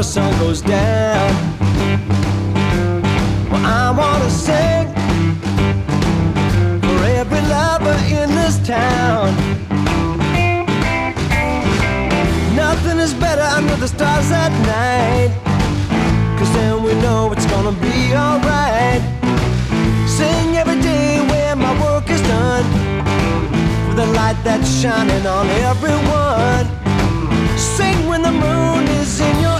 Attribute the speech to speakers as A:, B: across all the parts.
A: the
B: sun goes down. Well, I wanna sing for every lover in this town. Nothing is better under the stars at night. Cause then we know it's gonna be alright. Sing every day when my work is done. For the light that's shining on everyone. Sing when the moon is in your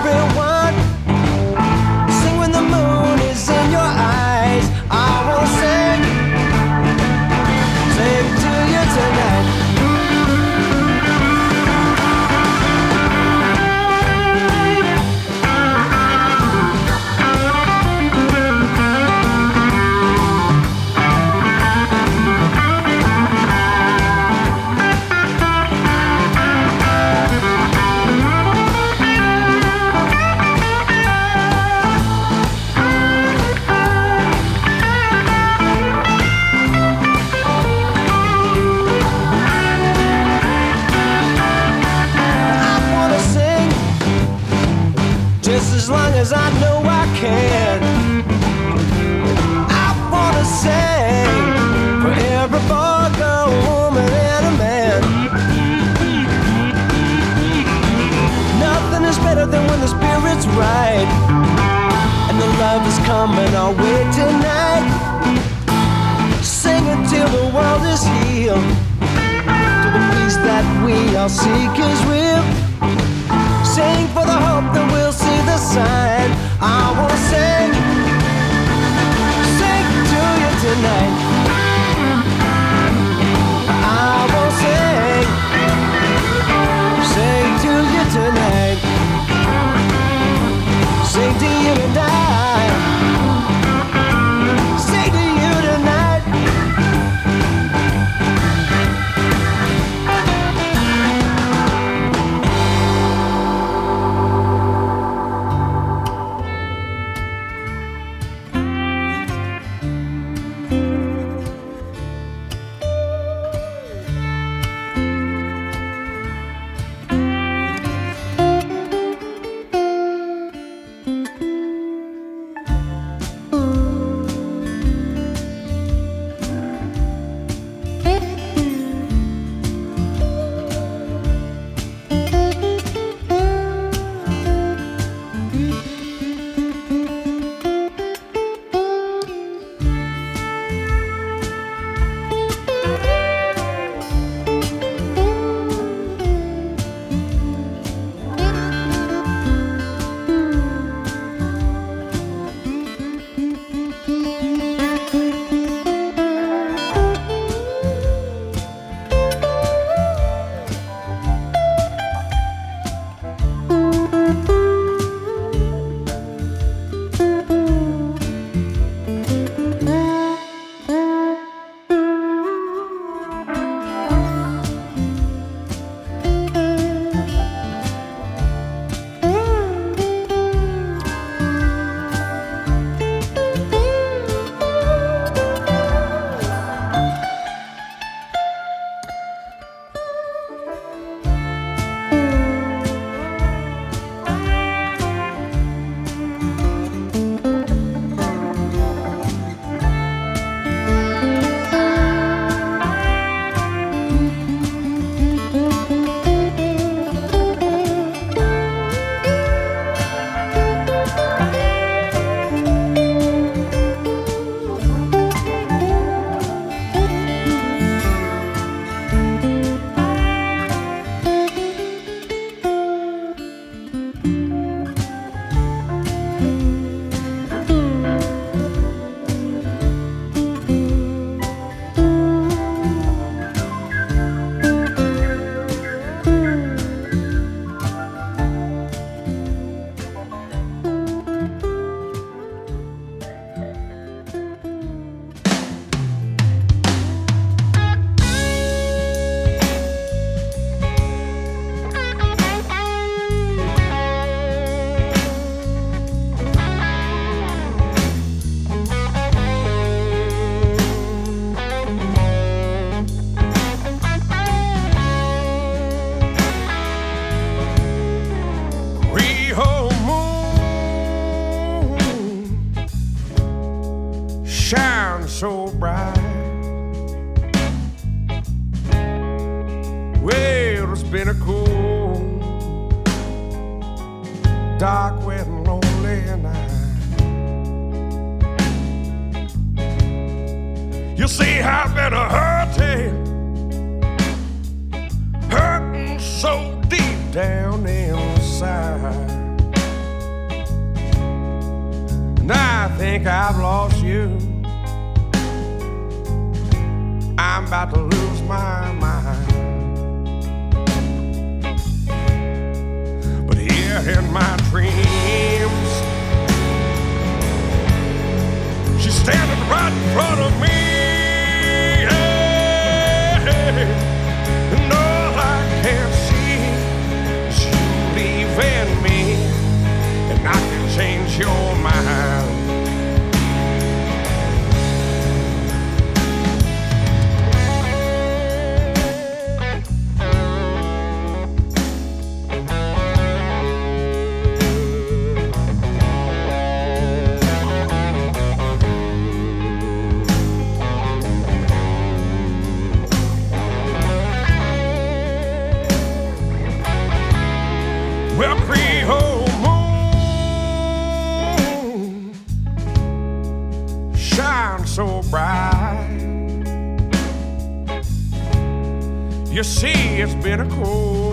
B: You see,
C: it's been a cold,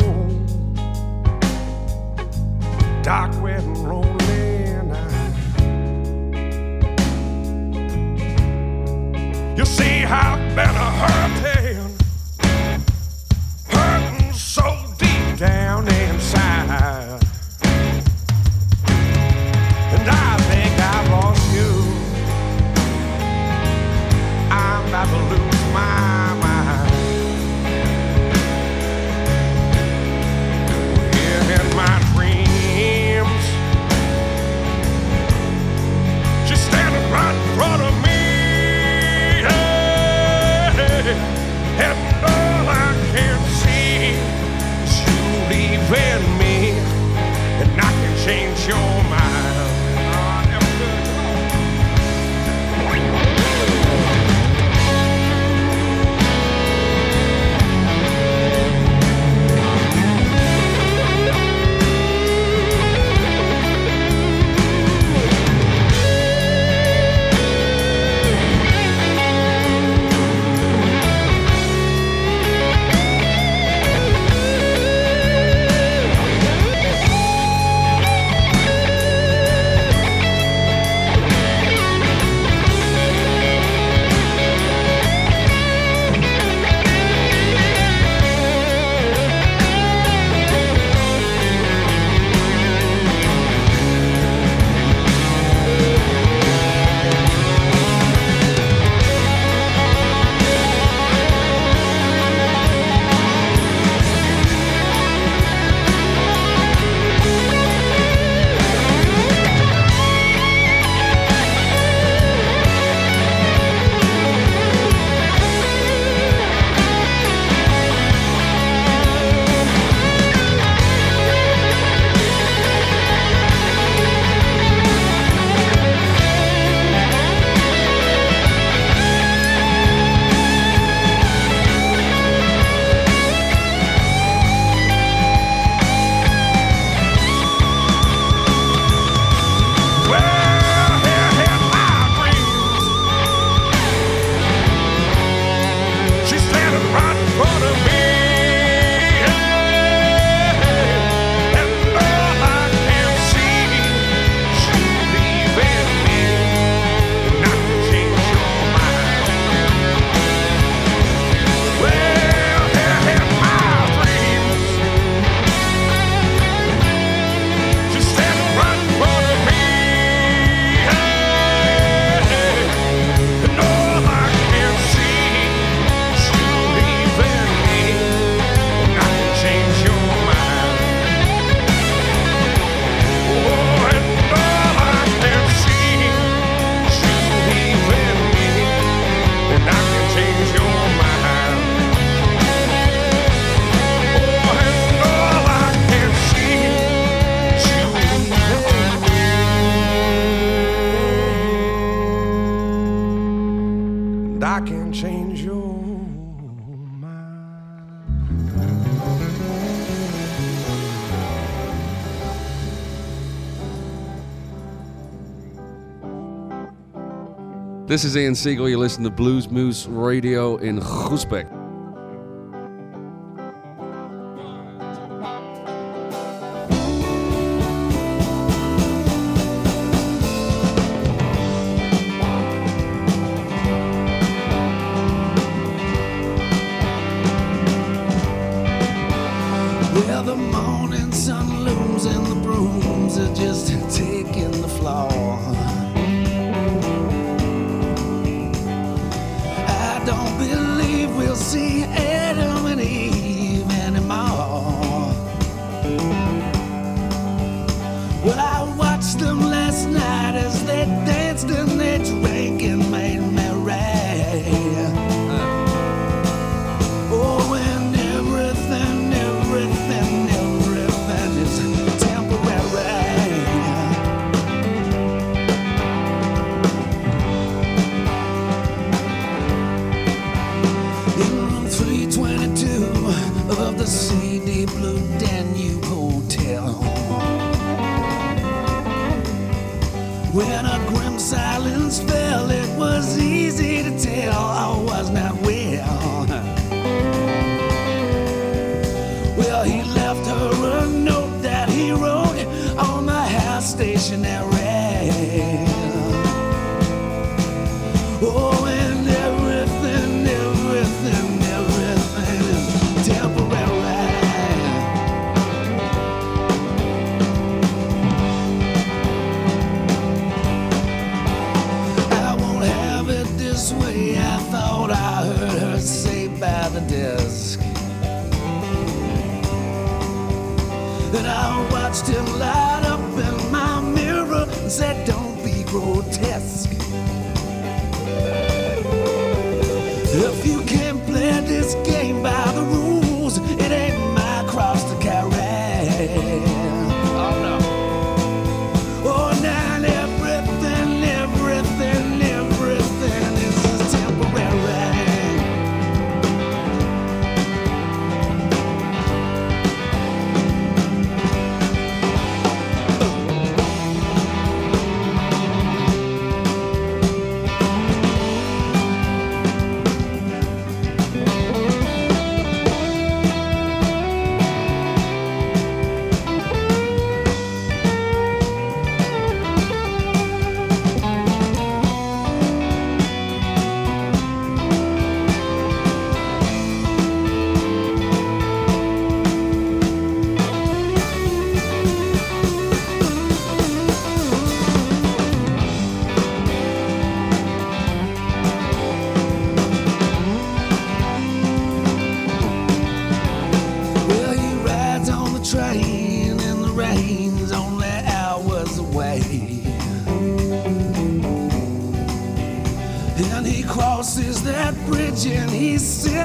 D: This is Ian Siegel. You listen to Blues Moose Radio in
E: Groesbeek.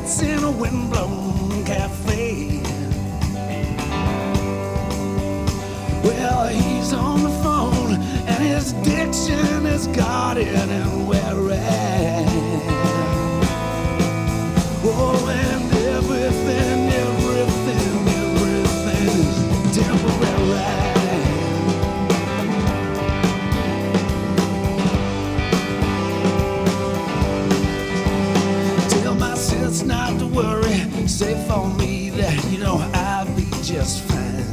E: Cats in a windblown cafe. Well, he's on the phone, and his diction is guarded and wary. Oh, and everything, everything, everything is temporary. say for me that you know I'll be just fine.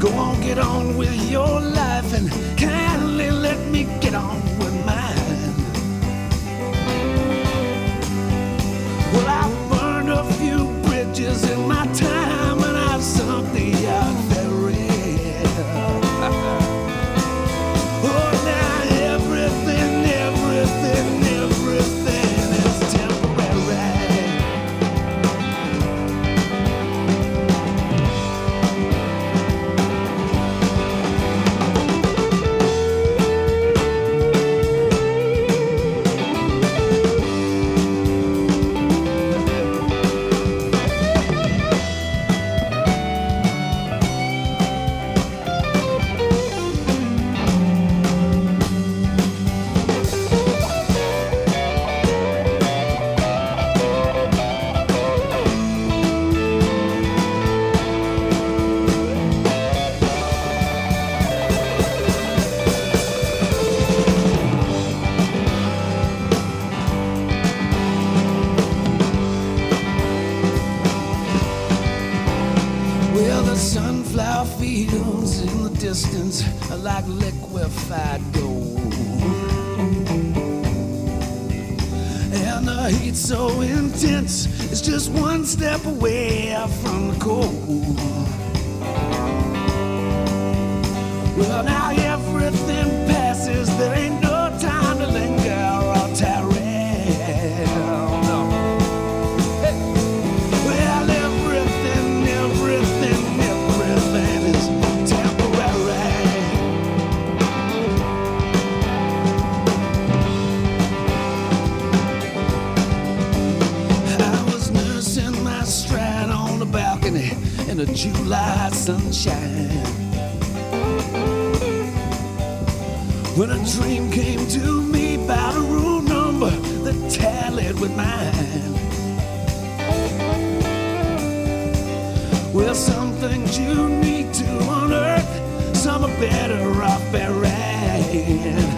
E: Go on, get on with your life and kindly let me get on. sunflower fields in the distance are like liquefied gold. And the heat so intense, it's just one step away from the cold. Well, now, yeah. In the July sunshine. When a dream came to me about a room number that tallied with mine. Well, some things you need to unearth, some are better off buried.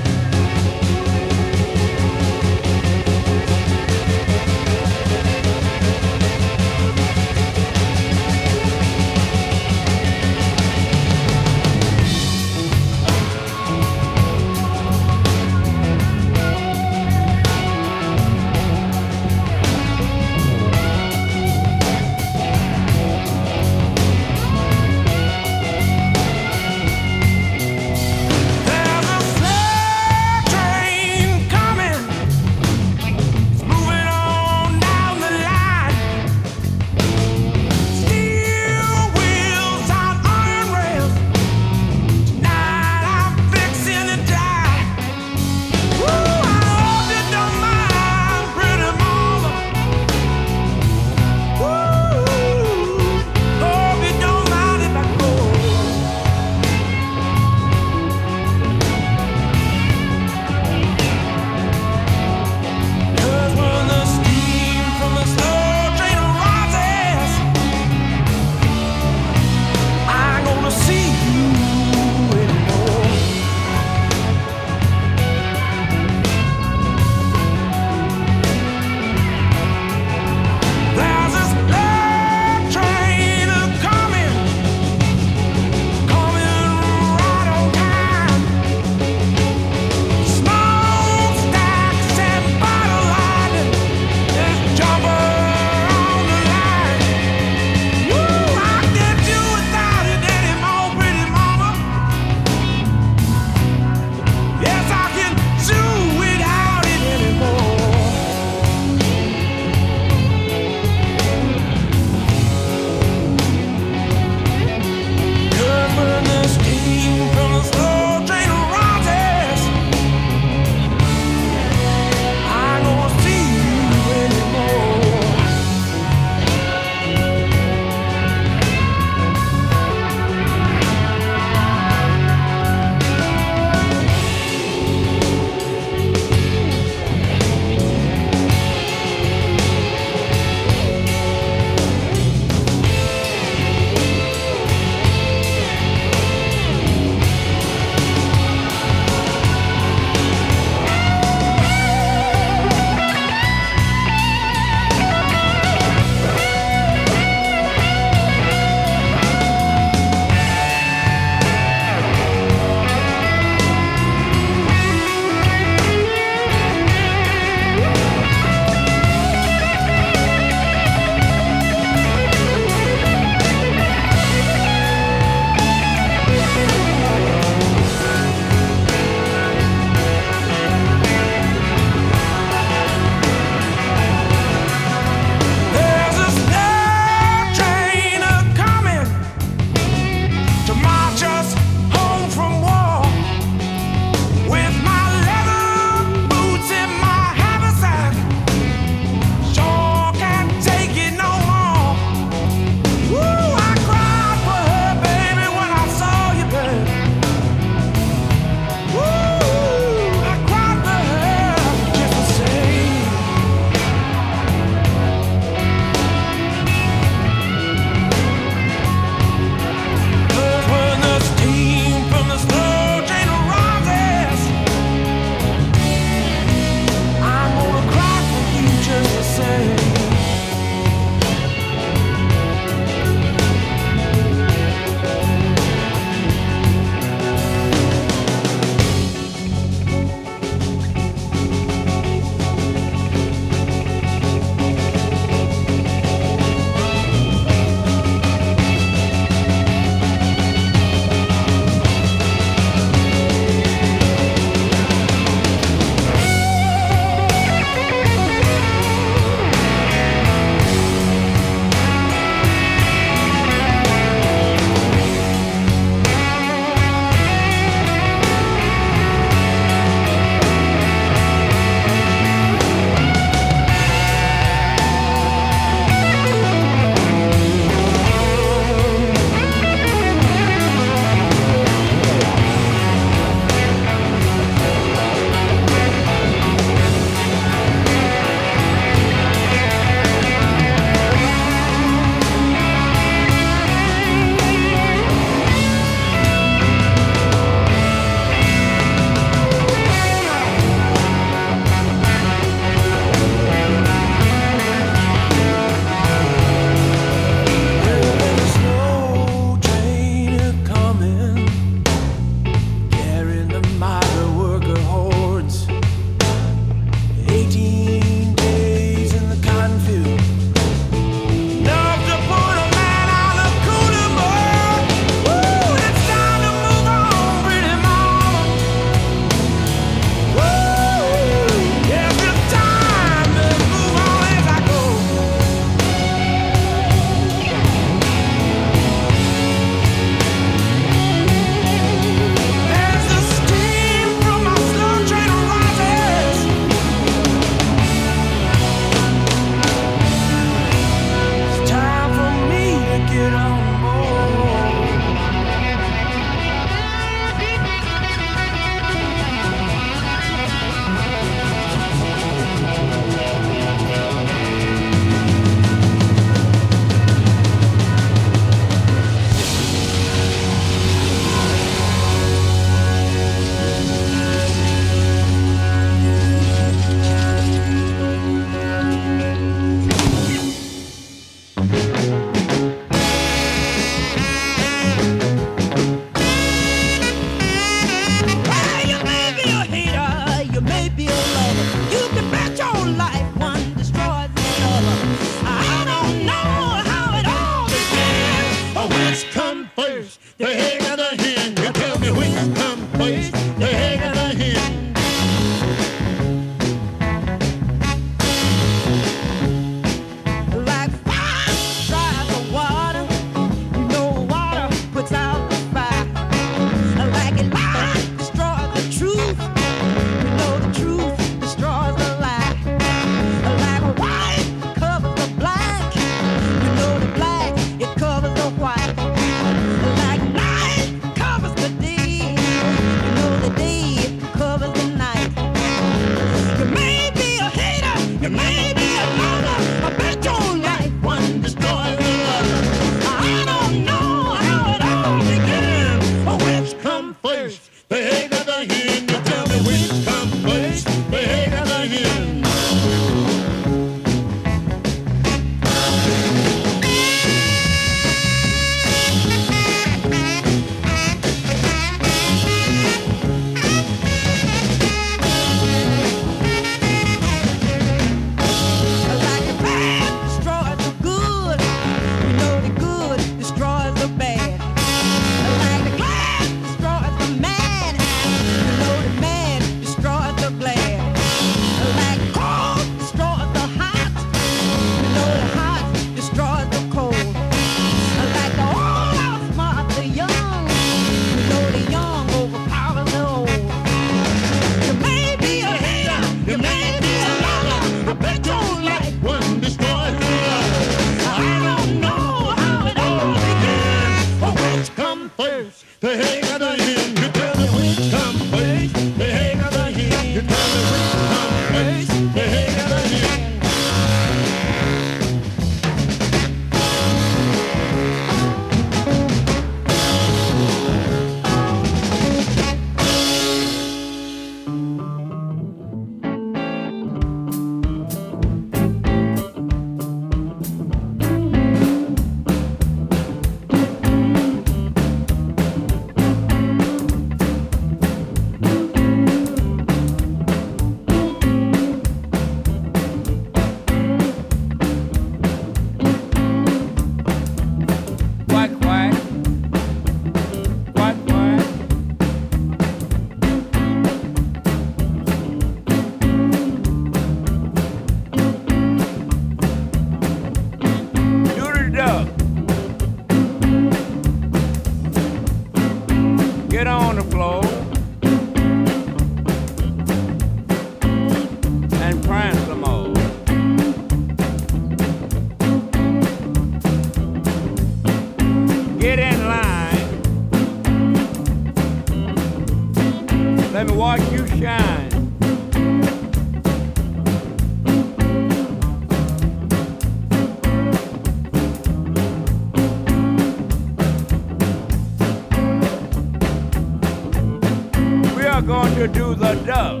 D: to do the
F: dove.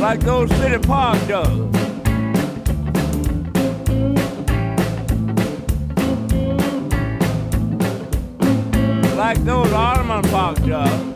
F: Like
E: those
G: city park doves. Like those Ottoman park
H: doves.